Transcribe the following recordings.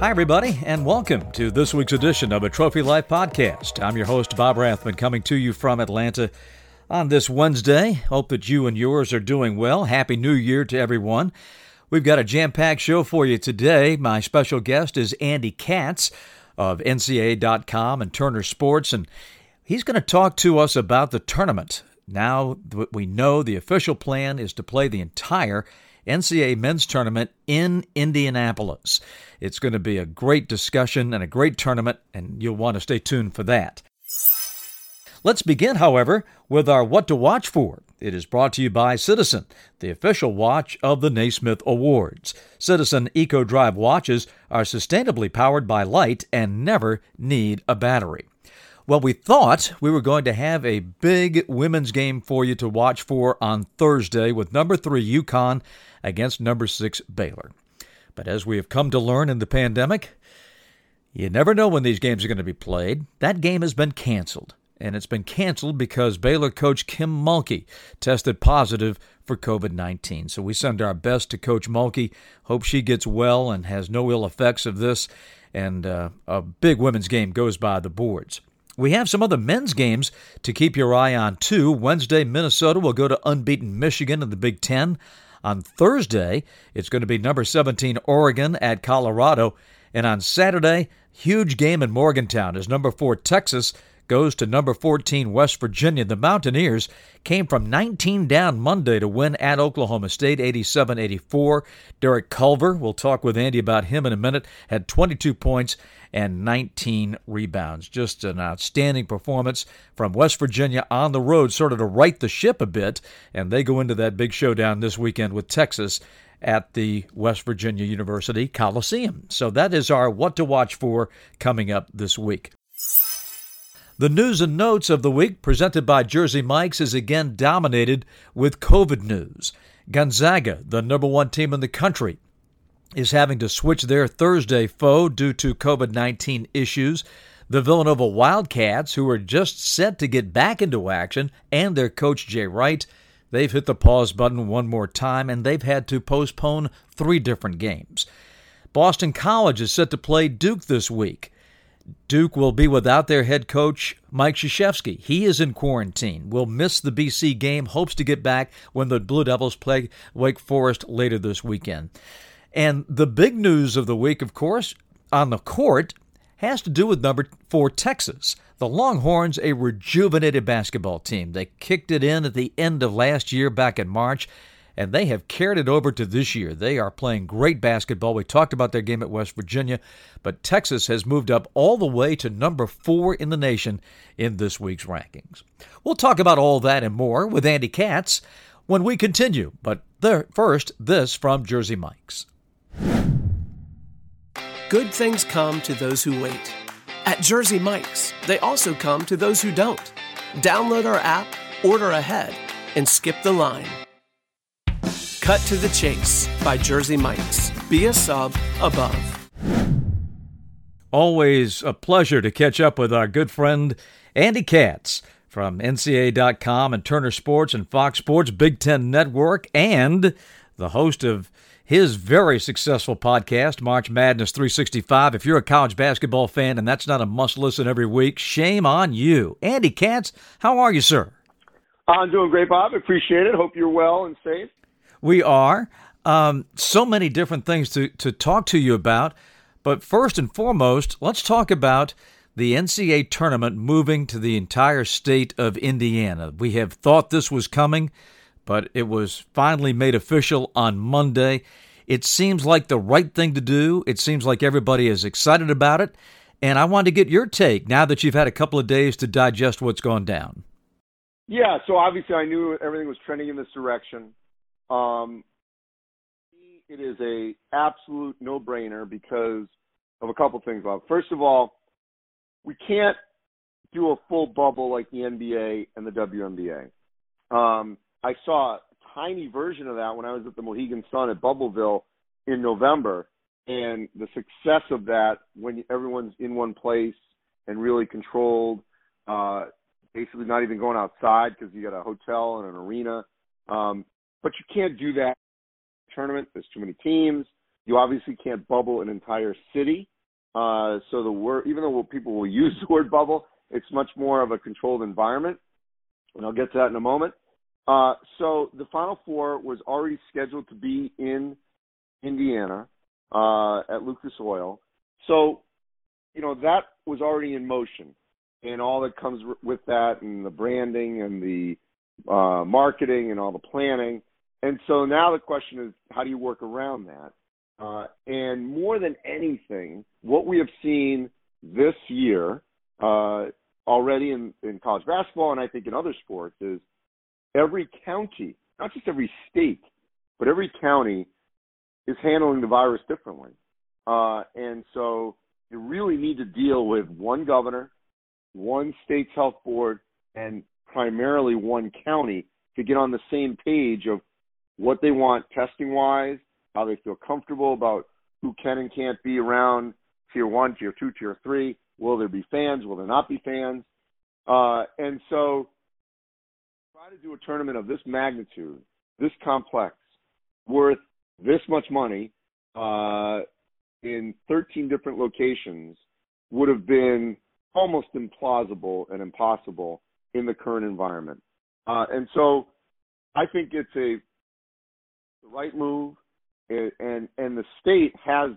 Hi, everybody, and welcome to this week's edition of a Trophy Life podcast. I'm your host, Bob Rathbun, coming to you from Atlanta on this Wednesday. Hope that you and yours are doing well. Happy New Year to everyone. We've got a jam packed show for you today. My special guest is Andy Katz of NCAA.com and Turner Sports, and he's going to talk to us about the tournament. Now we know the official plan is to play the entire NCAA men's tournament in Indianapolis. It's going to be a great discussion and a great tournament, and you'll want to stay tuned for that. Let's begin, however, with our What to Watch For. It is brought to you by Citizen, the official watch of the Naismith Awards. Citizen Eco Drive watches are sustainably powered by light and never need a battery. Well, we thought we were going to have a big women's game for you to watch for on Thursday with number three UConn against number six Baylor. But as we have come to learn in the pandemic, you never know when these games are going to be played. That game has been canceled, and it's been canceled because Baylor coach Kim Mulkey tested positive for COVID 19. So we send our best to Coach Mulkey. Hope she gets well and has no ill effects of this, and uh, a big women's game goes by the boards. We have some other men's games to keep your eye on, too. Wednesday, Minnesota will go to unbeaten Michigan in the Big Ten. On Thursday, it's going to be number 17 Oregon at Colorado. And on Saturday, huge game in Morgantown as number 4 Texas goes to number 14 West Virginia. The Mountaineers came from 19 down Monday to win at Oklahoma State 87-84. Derek Culver, we'll talk with Andy about him in a minute, had 22 points and 19 rebounds. Just an outstanding performance from West Virginia on the road, sort of to right the ship a bit, and they go into that big showdown this weekend with Texas at the West Virginia University Coliseum. So that is our what to watch for coming up this week. The news and notes of the week presented by Jersey Mike's is again dominated with COVID news. Gonzaga, the number one team in the country, is having to switch their Thursday foe due to COVID 19 issues. The Villanova Wildcats, who are just set to get back into action, and their coach Jay Wright, they've hit the pause button one more time and they've had to postpone three different games. Boston College is set to play Duke this week. Duke will be without their head coach, Mike Krzyzewski. He is in quarantine, will miss the BC game, hopes to get back when the Blue Devils play Wake Forest later this weekend. And the big news of the week, of course, on the court has to do with number four, Texas. The Longhorns, a rejuvenated basketball team. They kicked it in at the end of last year, back in March and they have carried it over to this year. They are playing great basketball. We talked about their game at West Virginia, but Texas has moved up all the way to number four in the nation in this week's rankings. We'll talk about all that and more with Andy Katz when we continue, but there, first, this from Jersey Mike's. Good things come to those who wait. At Jersey Mike's, they also come to those who don't. Download our app, order ahead, and skip the line. Cut to the Chase by Jersey Mike's. Be a sub above. Always a pleasure to catch up with our good friend Andy Katz from NCAA.com and Turner Sports and Fox Sports Big Ten Network, and the host of his very successful podcast, March Madness 365. If you're a college basketball fan and that's not a must listen every week, shame on you. Andy Katz, how are you, sir? I'm doing great, Bob. Appreciate it. Hope you're well and safe. We are. Um, so many different things to, to talk to you about. But first and foremost, let's talk about the NCAA tournament moving to the entire state of Indiana. We have thought this was coming, but it was finally made official on Monday. It seems like the right thing to do. It seems like everybody is excited about it. And I wanted to get your take now that you've had a couple of days to digest what's gone down. Yeah, so obviously I knew everything was trending in this direction. Um, it is a absolute no-brainer because of a couple things, Bob. First of all, we can't do a full bubble like the NBA and the WNBA. Um, I saw a tiny version of that when I was at the Mohegan Sun at Bubbleville in November, and the success of that when everyone's in one place and really controlled, uh, basically not even going outside because you got a hotel and an arena. Um, but you can't do that tournament. There's too many teams. You obviously can't bubble an entire city. Uh, so the word, even though people will use the word bubble, it's much more of a controlled environment. And I'll get to that in a moment. Uh, so the Final Four was already scheduled to be in Indiana uh, at Lucas Oil. So, you know, that was already in motion, and all that comes with that, and the branding and the uh, marketing and all the planning. And so now the question is, how do you work around that? Uh, and more than anything, what we have seen this year uh, already in, in college basketball, and I think in other sports, is every county, not just every state, but every county is handling the virus differently. Uh, and so you really need to deal with one governor, one state's health board, and primarily one county to get on the same page of what they want testing wise, how they feel comfortable about who can and can't be around tier one, tier two, tier three. Will there be fans? Will there not be fans? Uh, and so try to do a tournament of this magnitude, this complex, worth this much money uh, in 13 different locations would have been almost implausible and impossible in the current environment. Uh, and so I think it's a the right move, and and, and the state has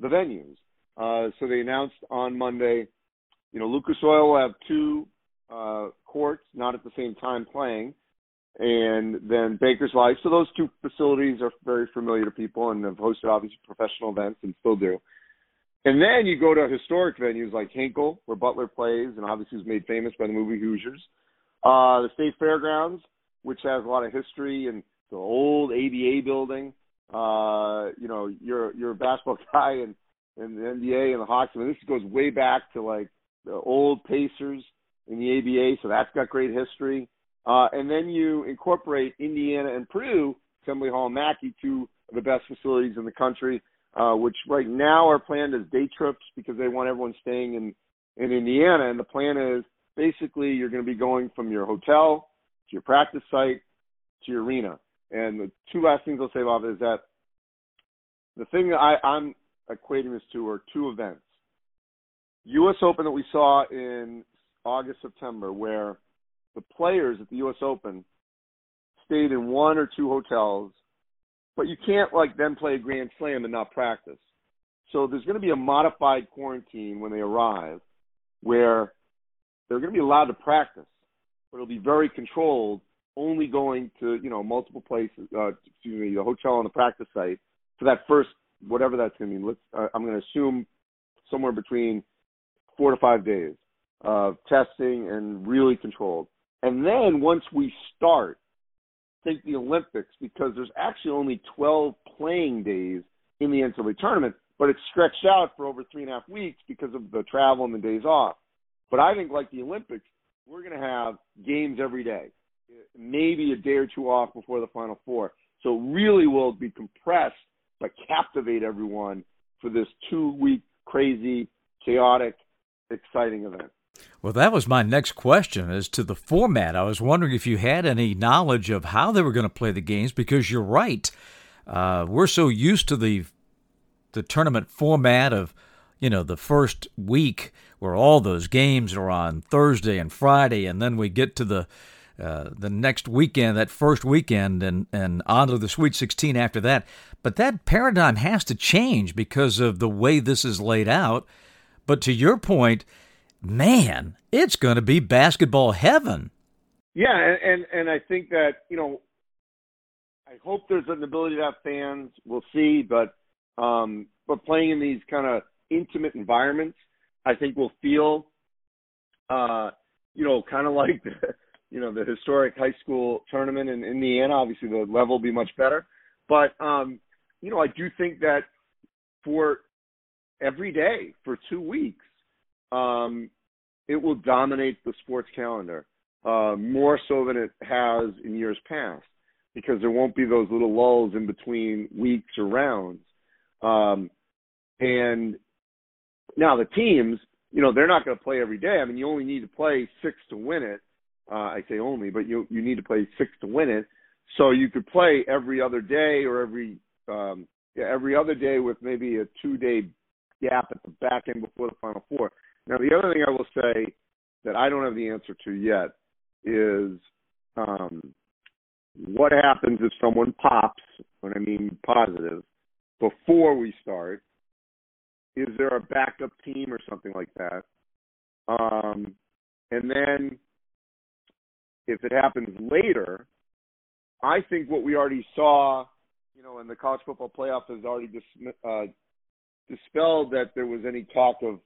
the venues. Uh, so they announced on Monday, you know, Lucas Oil will have two uh, courts, not at the same time playing, and then Bankers Life. So those two facilities are very familiar to people and have hosted obviously professional events and still do. And then you go to historic venues like Hinkle, where Butler plays, and obviously was made famous by the movie Hoosiers. Uh, the State Fairgrounds, which has a lot of history, and the old ABA building. Uh, you know, you're you're a basketball guy and and the NBA and the Hawks. I mean, this goes way back to like the old Pacers in the ABA, so that's got great history. Uh, and then you incorporate Indiana and Purdue, Assembly Hall and Mackey, two of the best facilities in the country, uh, which right now are planned as day trips because they want everyone staying in, in Indiana. And the plan is basically you're going to be going from your hotel to your practice site to your arena. And the two last things I'll say about it is that the thing that I, I'm equating this to are two events. U.S. Open that we saw in August, September, where the players at the U.S. Open stayed in one or two hotels, but you can't like then play a Grand Slam and not practice. So there's going to be a modified quarantine when they arrive, where they're going to be allowed to practice, but it'll be very controlled, only going to you know multiple places, uh, excuse me, the hotel and the practice site for that first whatever that's going to mean. Let's uh, I'm going to assume somewhere between four to five days of testing and really controlled. And then once we start, think the Olympics because there's actually only 12 playing days in the NCAA tournament, but it's stretched out for over three and a half weeks because of the travel and the days off. But I think like the Olympics, we're going to have games every day, maybe a day or two off before the Final Four. So really will be compressed but captivate everyone for this two week crazy, chaotic, exciting event. Well, that was my next question as to the format. I was wondering if you had any knowledge of how they were going to play the games because you're right. Uh, we're so used to the the tournament format of you know the first week where all those games are on Thursday and Friday, and then we get to the uh, the next weekend, that first weekend, and and on to the Sweet 16 after that. But that paradigm has to change because of the way this is laid out. But to your point, man, it's going to be basketball heaven. Yeah, and, and and I think that you know, I hope there's an ability to have fans. We'll see, but um, but playing in these kind of intimate environments, I think will feel, uh, you know, kind of like you know the historic high school tournament in Indiana. Obviously, the level will be much better, but um, you know, I do think that for every day for two weeks, um, it will dominate the sports calendar uh, more so than it has in years past because there won't be those little lulls in between weeks or rounds. Um, and now the teams, you know, they're not going to play every day. I mean, you only need to play six to win it. Uh, I say only, but you you need to play six to win it. So you could play every other day or every um, yeah, every other day with maybe a two day gap at the back end before the Final Four. Now, the other thing I will say that I don't have the answer to yet is um, what happens if someone pops, when I mean positive, before we start? Is there a backup team or something like that? Um, and then if it happens later, I think what we already saw, you know, in the college football playoff has already dis- uh, dispelled that there was any talk of,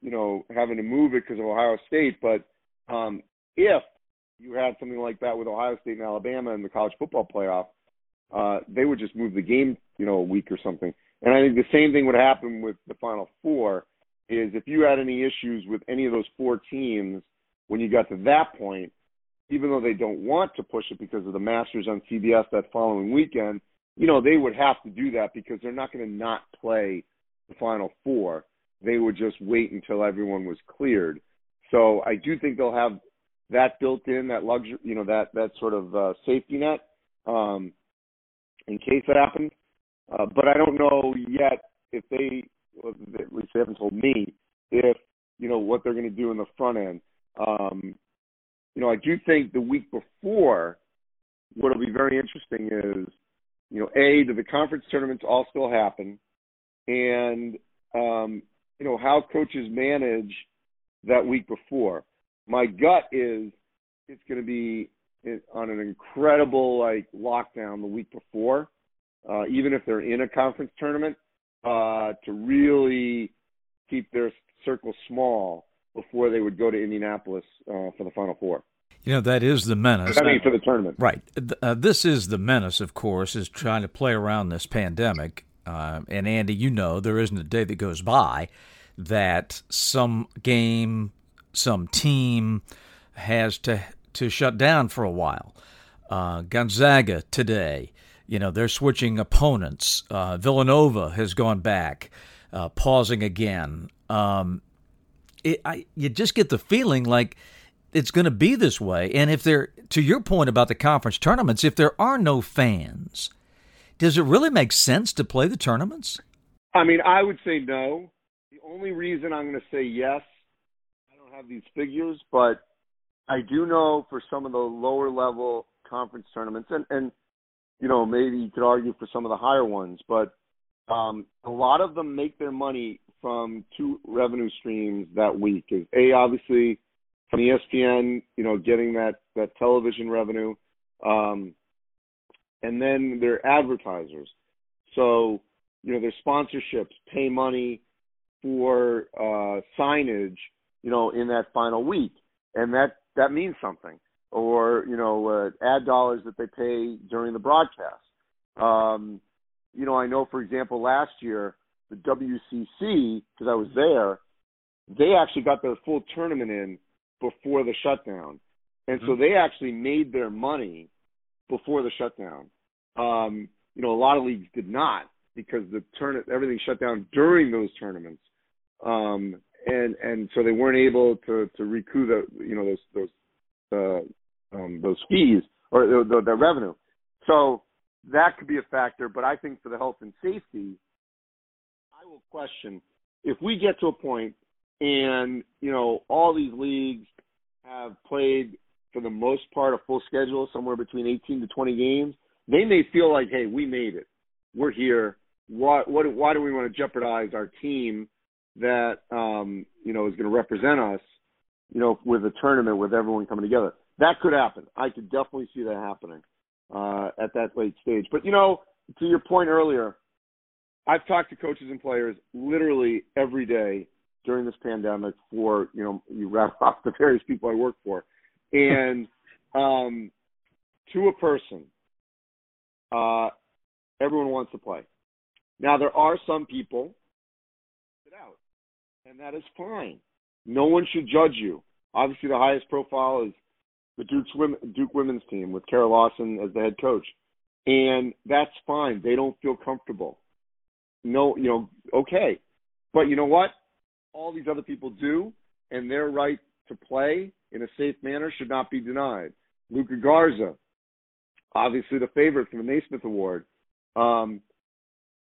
you know, having to move it because of Ohio State. But um, if you had something like that with Ohio State and Alabama in the college football playoff, uh, they would just move the game, you know, a week or something. And I think the same thing would happen with the Final Four. Is if you had any issues with any of those four teams when you got to that point, even though they don't want to push it because of the Masters on CBS that following weekend, you know, they would have to do that because they're not going to not play the Final Four. They would just wait until everyone was cleared. So I do think they'll have that built in, that luxury, you know, that that sort of uh, safety net um, in case that happens. Uh, but I don't know yet if they, at least they haven't told me, if you know what they're going to do in the front end. Um, you know, I do think the week before, what'll be very interesting is, you know, a do the conference tournaments all still happen, and um, you know how coaches manage that week before. My gut is it's going to be on an incredible like lockdown the week before, uh, even if they're in a conference tournament, uh, to really keep their circle small before they would go to Indianapolis uh, for the Final Four. You know that is the menace. I mean, for the tournament, right? Uh, this is the menace, of course, is trying to play around this pandemic. Uh, and Andy, you know, there isn't a day that goes by that some game, some team has to to shut down for a while. Uh, Gonzaga today, you know, they're switching opponents. Uh, Villanova has gone back, uh, pausing again. Um, it, I, you just get the feeling like it's going to be this way. And if there, to your point about the conference tournaments, if there are no fans, does it really make sense to play the tournaments? I mean, I would say no. The only reason I'm going to say yes, I don't have these figures, but I do know for some of the lower level conference tournaments, and and you know maybe you could argue for some of the higher ones, but um, a lot of them make their money from two revenue streams that week. Is a obviously from ESPN, you know, getting that that television revenue, um, and then their advertisers. So you know, their sponsorships pay money for uh, signage, you know, in that final week, and that that means something. Or you know, uh, ad dollars that they pay during the broadcast. Um, you know, I know, for example, last year the WCC, because I was there, they actually got their full tournament in before the shutdown, and mm-hmm. so they actually made their money before the shutdown. Um, you know, a lot of leagues did not because the turn everything shut down during those tournaments, um, and and so they weren't able to to recoup the you know those those uh, um, those fees or the, the, the revenue. So that could be a factor, but I think for the health and safety, I will question if we get to a point and you know all these leagues have played for the most part a full schedule, somewhere between 18 to 20 games. They may feel like, hey, we made it. We're here. Why, what, why do we want to jeopardize our team that um, you know is going to represent us? You know, with a tournament with everyone coming together. That could happen. I could definitely see that happening uh, at that late stage. But you know, to your point earlier, I've talked to coaches and players literally every day during this pandemic for you know you wrap off the various people I work for, and um, to a person, uh, everyone wants to play. Now there are some people sit out, and that is fine. No one should judge you. Obviously, the highest profile is the Duke's women, Duke women's team with Kara Lawson as the head coach, and that's fine. They don't feel comfortable. No, you know, okay, but you know what? all these other people do, and their right to play in a safe manner should not be denied. Luka Garza, obviously the favorite for the Naismith Award. Um,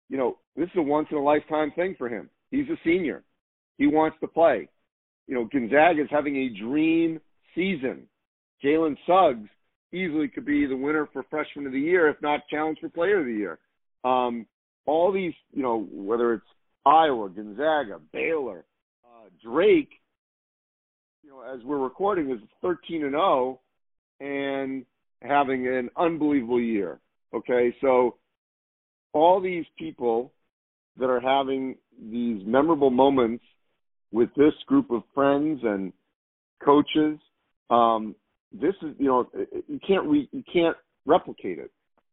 you know, this is a once in a lifetime thing for him. He's a senior. He wants to play. You know, Gonzaga is having a dream season. Jalen Suggs easily could be the winner for freshman of the year, if not challenge for player of the year. Um, all these, you know, whether it's Iowa, Gonzaga, Baylor, uh, Drake, you know, as we're recording, is 13 and 0 and having an unbelievable year. Okay, so all these people that are having these memorable moments with this group of friends and coaches, um, this is you know you can't re, you can't replicate it.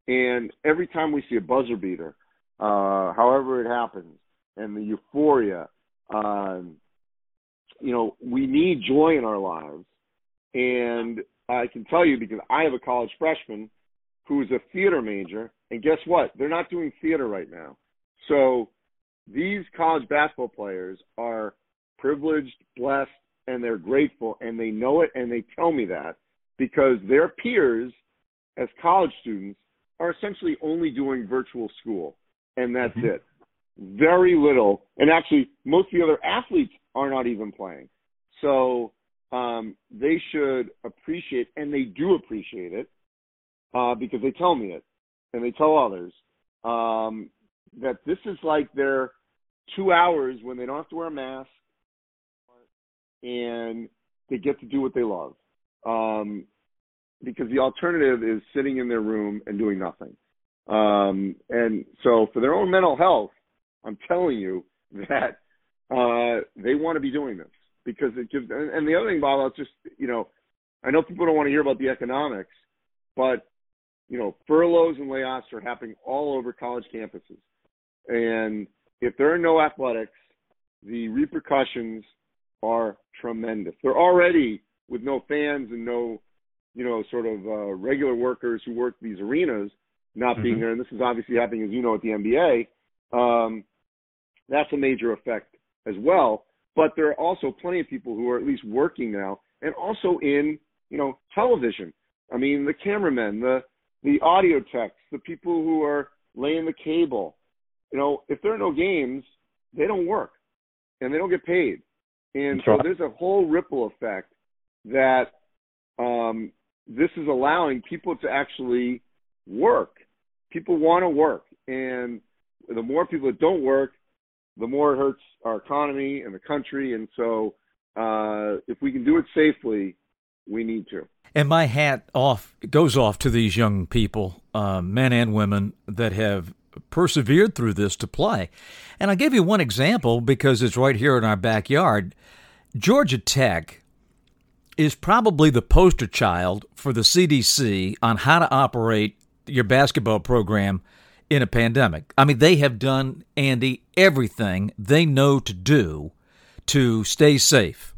And every time we see a buzzer beater, uh, however it happens, and the euphoria, um, you know, we need joy in our lives. And I can tell you because I have a college freshman who is a theater major, and guess what? They're not doing theater right now. So these college basketball players are privileged, blessed, and they're grateful, and they know it, and they tell me that because their peers as college students are essentially only doing virtual school, and that's mm-hmm. it. Very little, and actually, most of the other athletes are not even playing. So um, they should appreciate, and they do appreciate it, uh, because they tell me it, and they tell others um, that this is like their two hours when they don't have to wear a mask, and they get to do what they love. Um, because the alternative is sitting in their room and doing nothing. Um, and so for their own mental health, I'm telling you that uh, they want to be doing this because it gives. And, and the other thing, Bob, I'll just you know, I know people don't want to hear about the economics, but you know, furloughs and layoffs are happening all over college campuses, and if there are no athletics, the repercussions are tremendous. They're already with no fans and no, you know, sort of uh, regular workers who work these arenas not mm-hmm. being there, and this is obviously happening, as you know, at the NBA. Um, that's a major effect as well. But there are also plenty of people who are at least working now, and also in you know television. I mean, the cameramen, the the audio techs, the people who are laying the cable. You know, if there are no games, they don't work, and they don't get paid. And That's so right. there's a whole ripple effect that um, this is allowing people to actually work. People want to work, and the more people that don't work, the more it hurts our economy and the country. And so, uh, if we can do it safely, we need to. And my hat off goes off to these young people, uh, men and women, that have persevered through this to play. And I'll give you one example because it's right here in our backyard. Georgia Tech is probably the poster child for the CDC on how to operate your basketball program in a pandemic. I mean, they have done, Andy, everything they know to do to stay safe.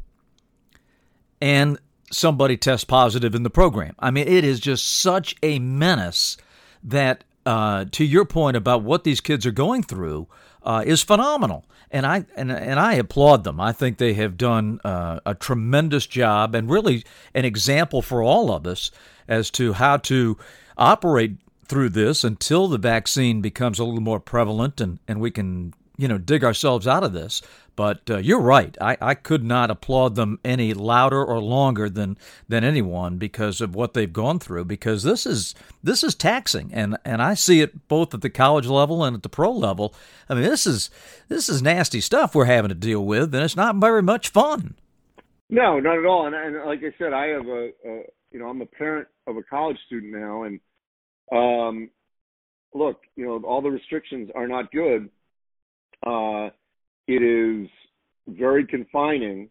And somebody tests positive in the program. I mean, it is just such a menace that, uh, to your point about what these kids are going through, uh, is phenomenal. And I and, and I applaud them. I think they have done uh, a tremendous job and really an example for all of us as to how to operate through this until the vaccine becomes a little more prevalent and, and we can, you know, dig ourselves out of this. But uh, you're right. I, I could not applaud them any louder or longer than, than anyone because of what they've gone through. Because this is this is taxing, and, and I see it both at the college level and at the pro level. I mean, this is this is nasty stuff we're having to deal with, and it's not very much fun. No, not at all. And, and like I said, I have a, a you know I'm a parent of a college student now, and um, look, you know, all the restrictions are not good. Uh, it is very confining,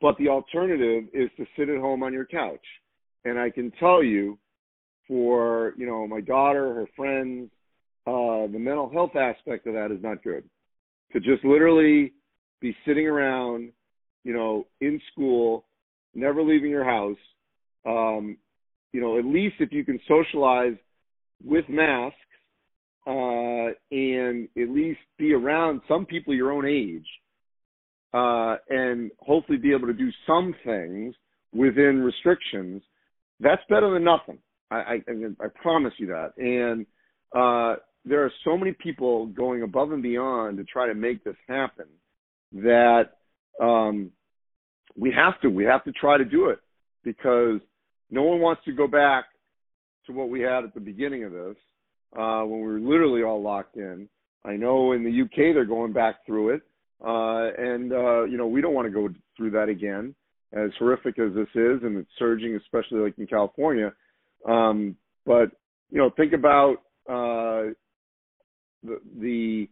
but the alternative is to sit at home on your couch. And I can tell you, for you know, my daughter, her friends, uh, the mental health aspect of that is not good. To just literally be sitting around, you know, in school, never leaving your house. Um, you know, at least if you can socialize with masks uh, and at least be around some people your own age uh, and hopefully be able to do some things within restrictions, that's better than nothing. I, I, I promise you that. And uh, there are so many people going above and beyond to try to make this happen that um, we have to. We have to try to do it because no one wants to go back to what we had at the beginning of this uh, when we were literally all locked in. I know in the UK they're going back through it, uh, and uh, you know we don't want to go through that again. As horrific as this is, and it's surging, especially like in California. Um, but you know, think about uh, the the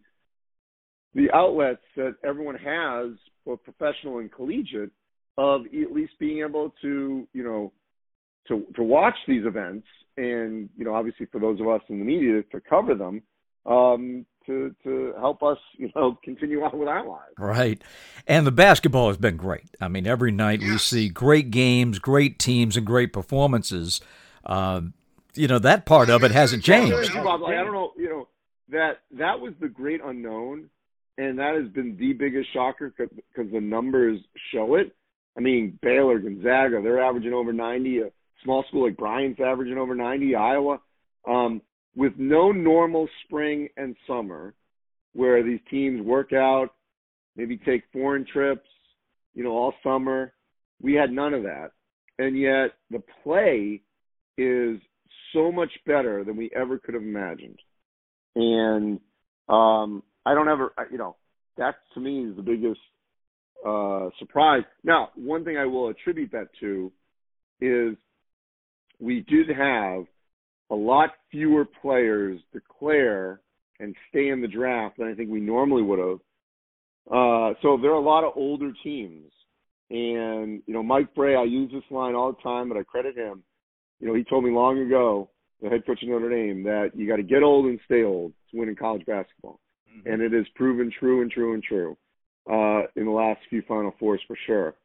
the outlets that everyone has, both professional and collegiate, of at least being able to you know to to watch these events and you know obviously for those of us in the media to cover them um, to to help us you know continue on with our lives. Right, and the basketball has been great. I mean, every night we see great games, great teams, and great performances. Uh, you know that part of it hasn't changed. I don't know. You know that that was the great unknown, and that has been the biggest shocker because the numbers show it. I mean, Baylor, Gonzaga, they're averaging over 90. A small school like Bryant's averaging over 90. Iowa. Um, with no normal spring and summer where these teams work out, maybe take foreign trips, you know, all summer. We had none of that. And yet the play is so much better than we ever could have imagined. And um I don't ever you know, that to me is the biggest uh surprise. Now, one thing I will attribute that to is we did have a lot fewer players declare and stay in the draft than I think we normally would have. Uh, so there are a lot of older teams. And, you know, Mike Brey, I use this line all the time, but I credit him. You know, he told me long ago, the head coach of Notre Dame, that you got to get old and stay old to win in college basketball. Mm-hmm. And it has proven true and true and true uh, in the last few Final Fours for sure.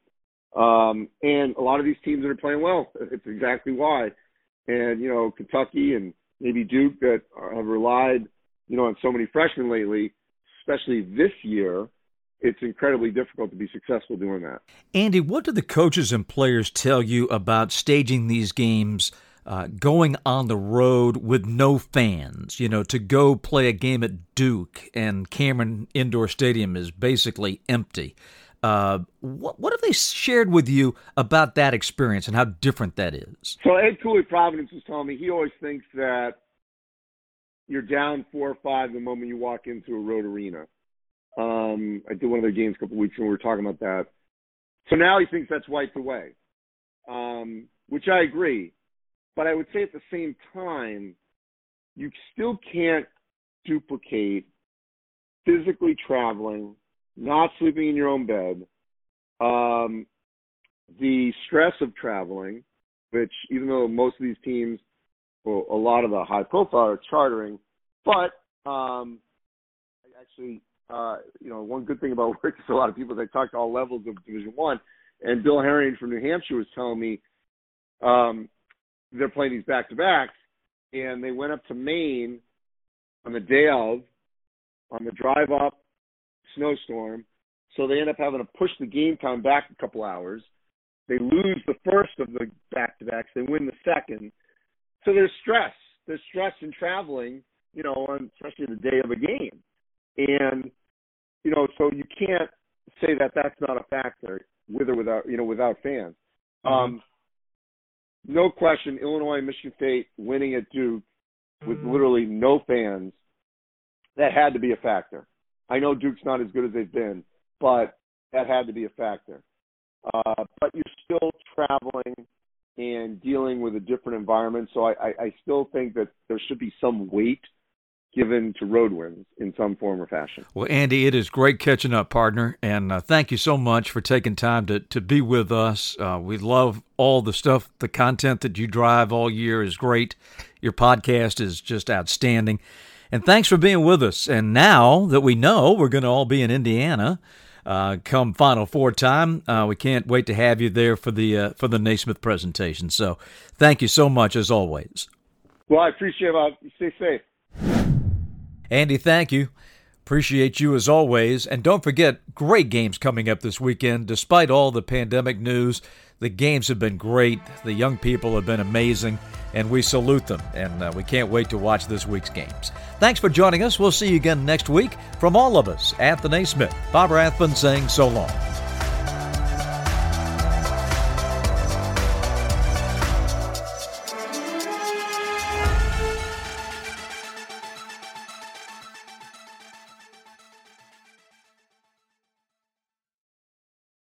Um, and a lot of these teams that are playing well, it's exactly why and you know Kentucky and maybe Duke that have relied you know on so many freshmen lately, especially this year. It's incredibly difficult to be successful doing that. Andy, what do the coaches and players tell you about staging these games? Uh, going on the road with no fans, you know, to go play a game at Duke and Cameron Indoor Stadium is basically empty. Uh, what, what have they shared with you about that experience and how different that is? So Ed Cooley Providence was telling me he always thinks that you're down four or five the moment you walk into a road arena. Um, I did one of their games a couple of weeks ago. We were talking about that. So now he thinks that's wiped away, um, which I agree. But I would say at the same time, you still can't duplicate physically traveling not sleeping in your own bed, um, the stress of traveling, which even though most of these teams, well, a lot of the high profile are chartering, but um, actually, uh, you know, one good thing about work is a lot of people I talk to all levels of Division One, and Bill Herrion from New Hampshire was telling me um, they're playing these back to backs, and they went up to Maine on the day of, on the drive up snowstorm. So they end up having to push the game time back a couple hours. They lose the first of the back to backs. They win the second. So there's stress. There's stress in traveling, you know, on especially the day of a game. And, you know, so you can't say that that's not a factor with or without, you know, without fans. Mm-hmm. Um, no question, Illinois, Michigan State winning at Duke with mm-hmm. literally no fans, that had to be a factor. I know Duke's not as good as they've been, but that had to be a factor. Uh, but you're still traveling and dealing with a different environment, so I, I, I still think that there should be some weight given to road wins in some form or fashion. Well, Andy, it is great catching up, partner, and uh, thank you so much for taking time to, to be with us. Uh, we love all the stuff, the content that you drive all year is great. Your podcast is just outstanding. And thanks for being with us. And now that we know we're going to all be in Indiana uh, come Final Four time, uh, we can't wait to have you there for the uh, for the Naismith presentation. So thank you so much as always. Well, I appreciate it. Stay safe. Andy, thank you. Appreciate you as always. And don't forget, great games coming up this weekend. Despite all the pandemic news, The games have been great. The young people have been amazing, and we salute them. And uh, we can't wait to watch this week's games. Thanks for joining us. We'll see you again next week. From all of us at the Naismith, Bob Rathbun saying so long.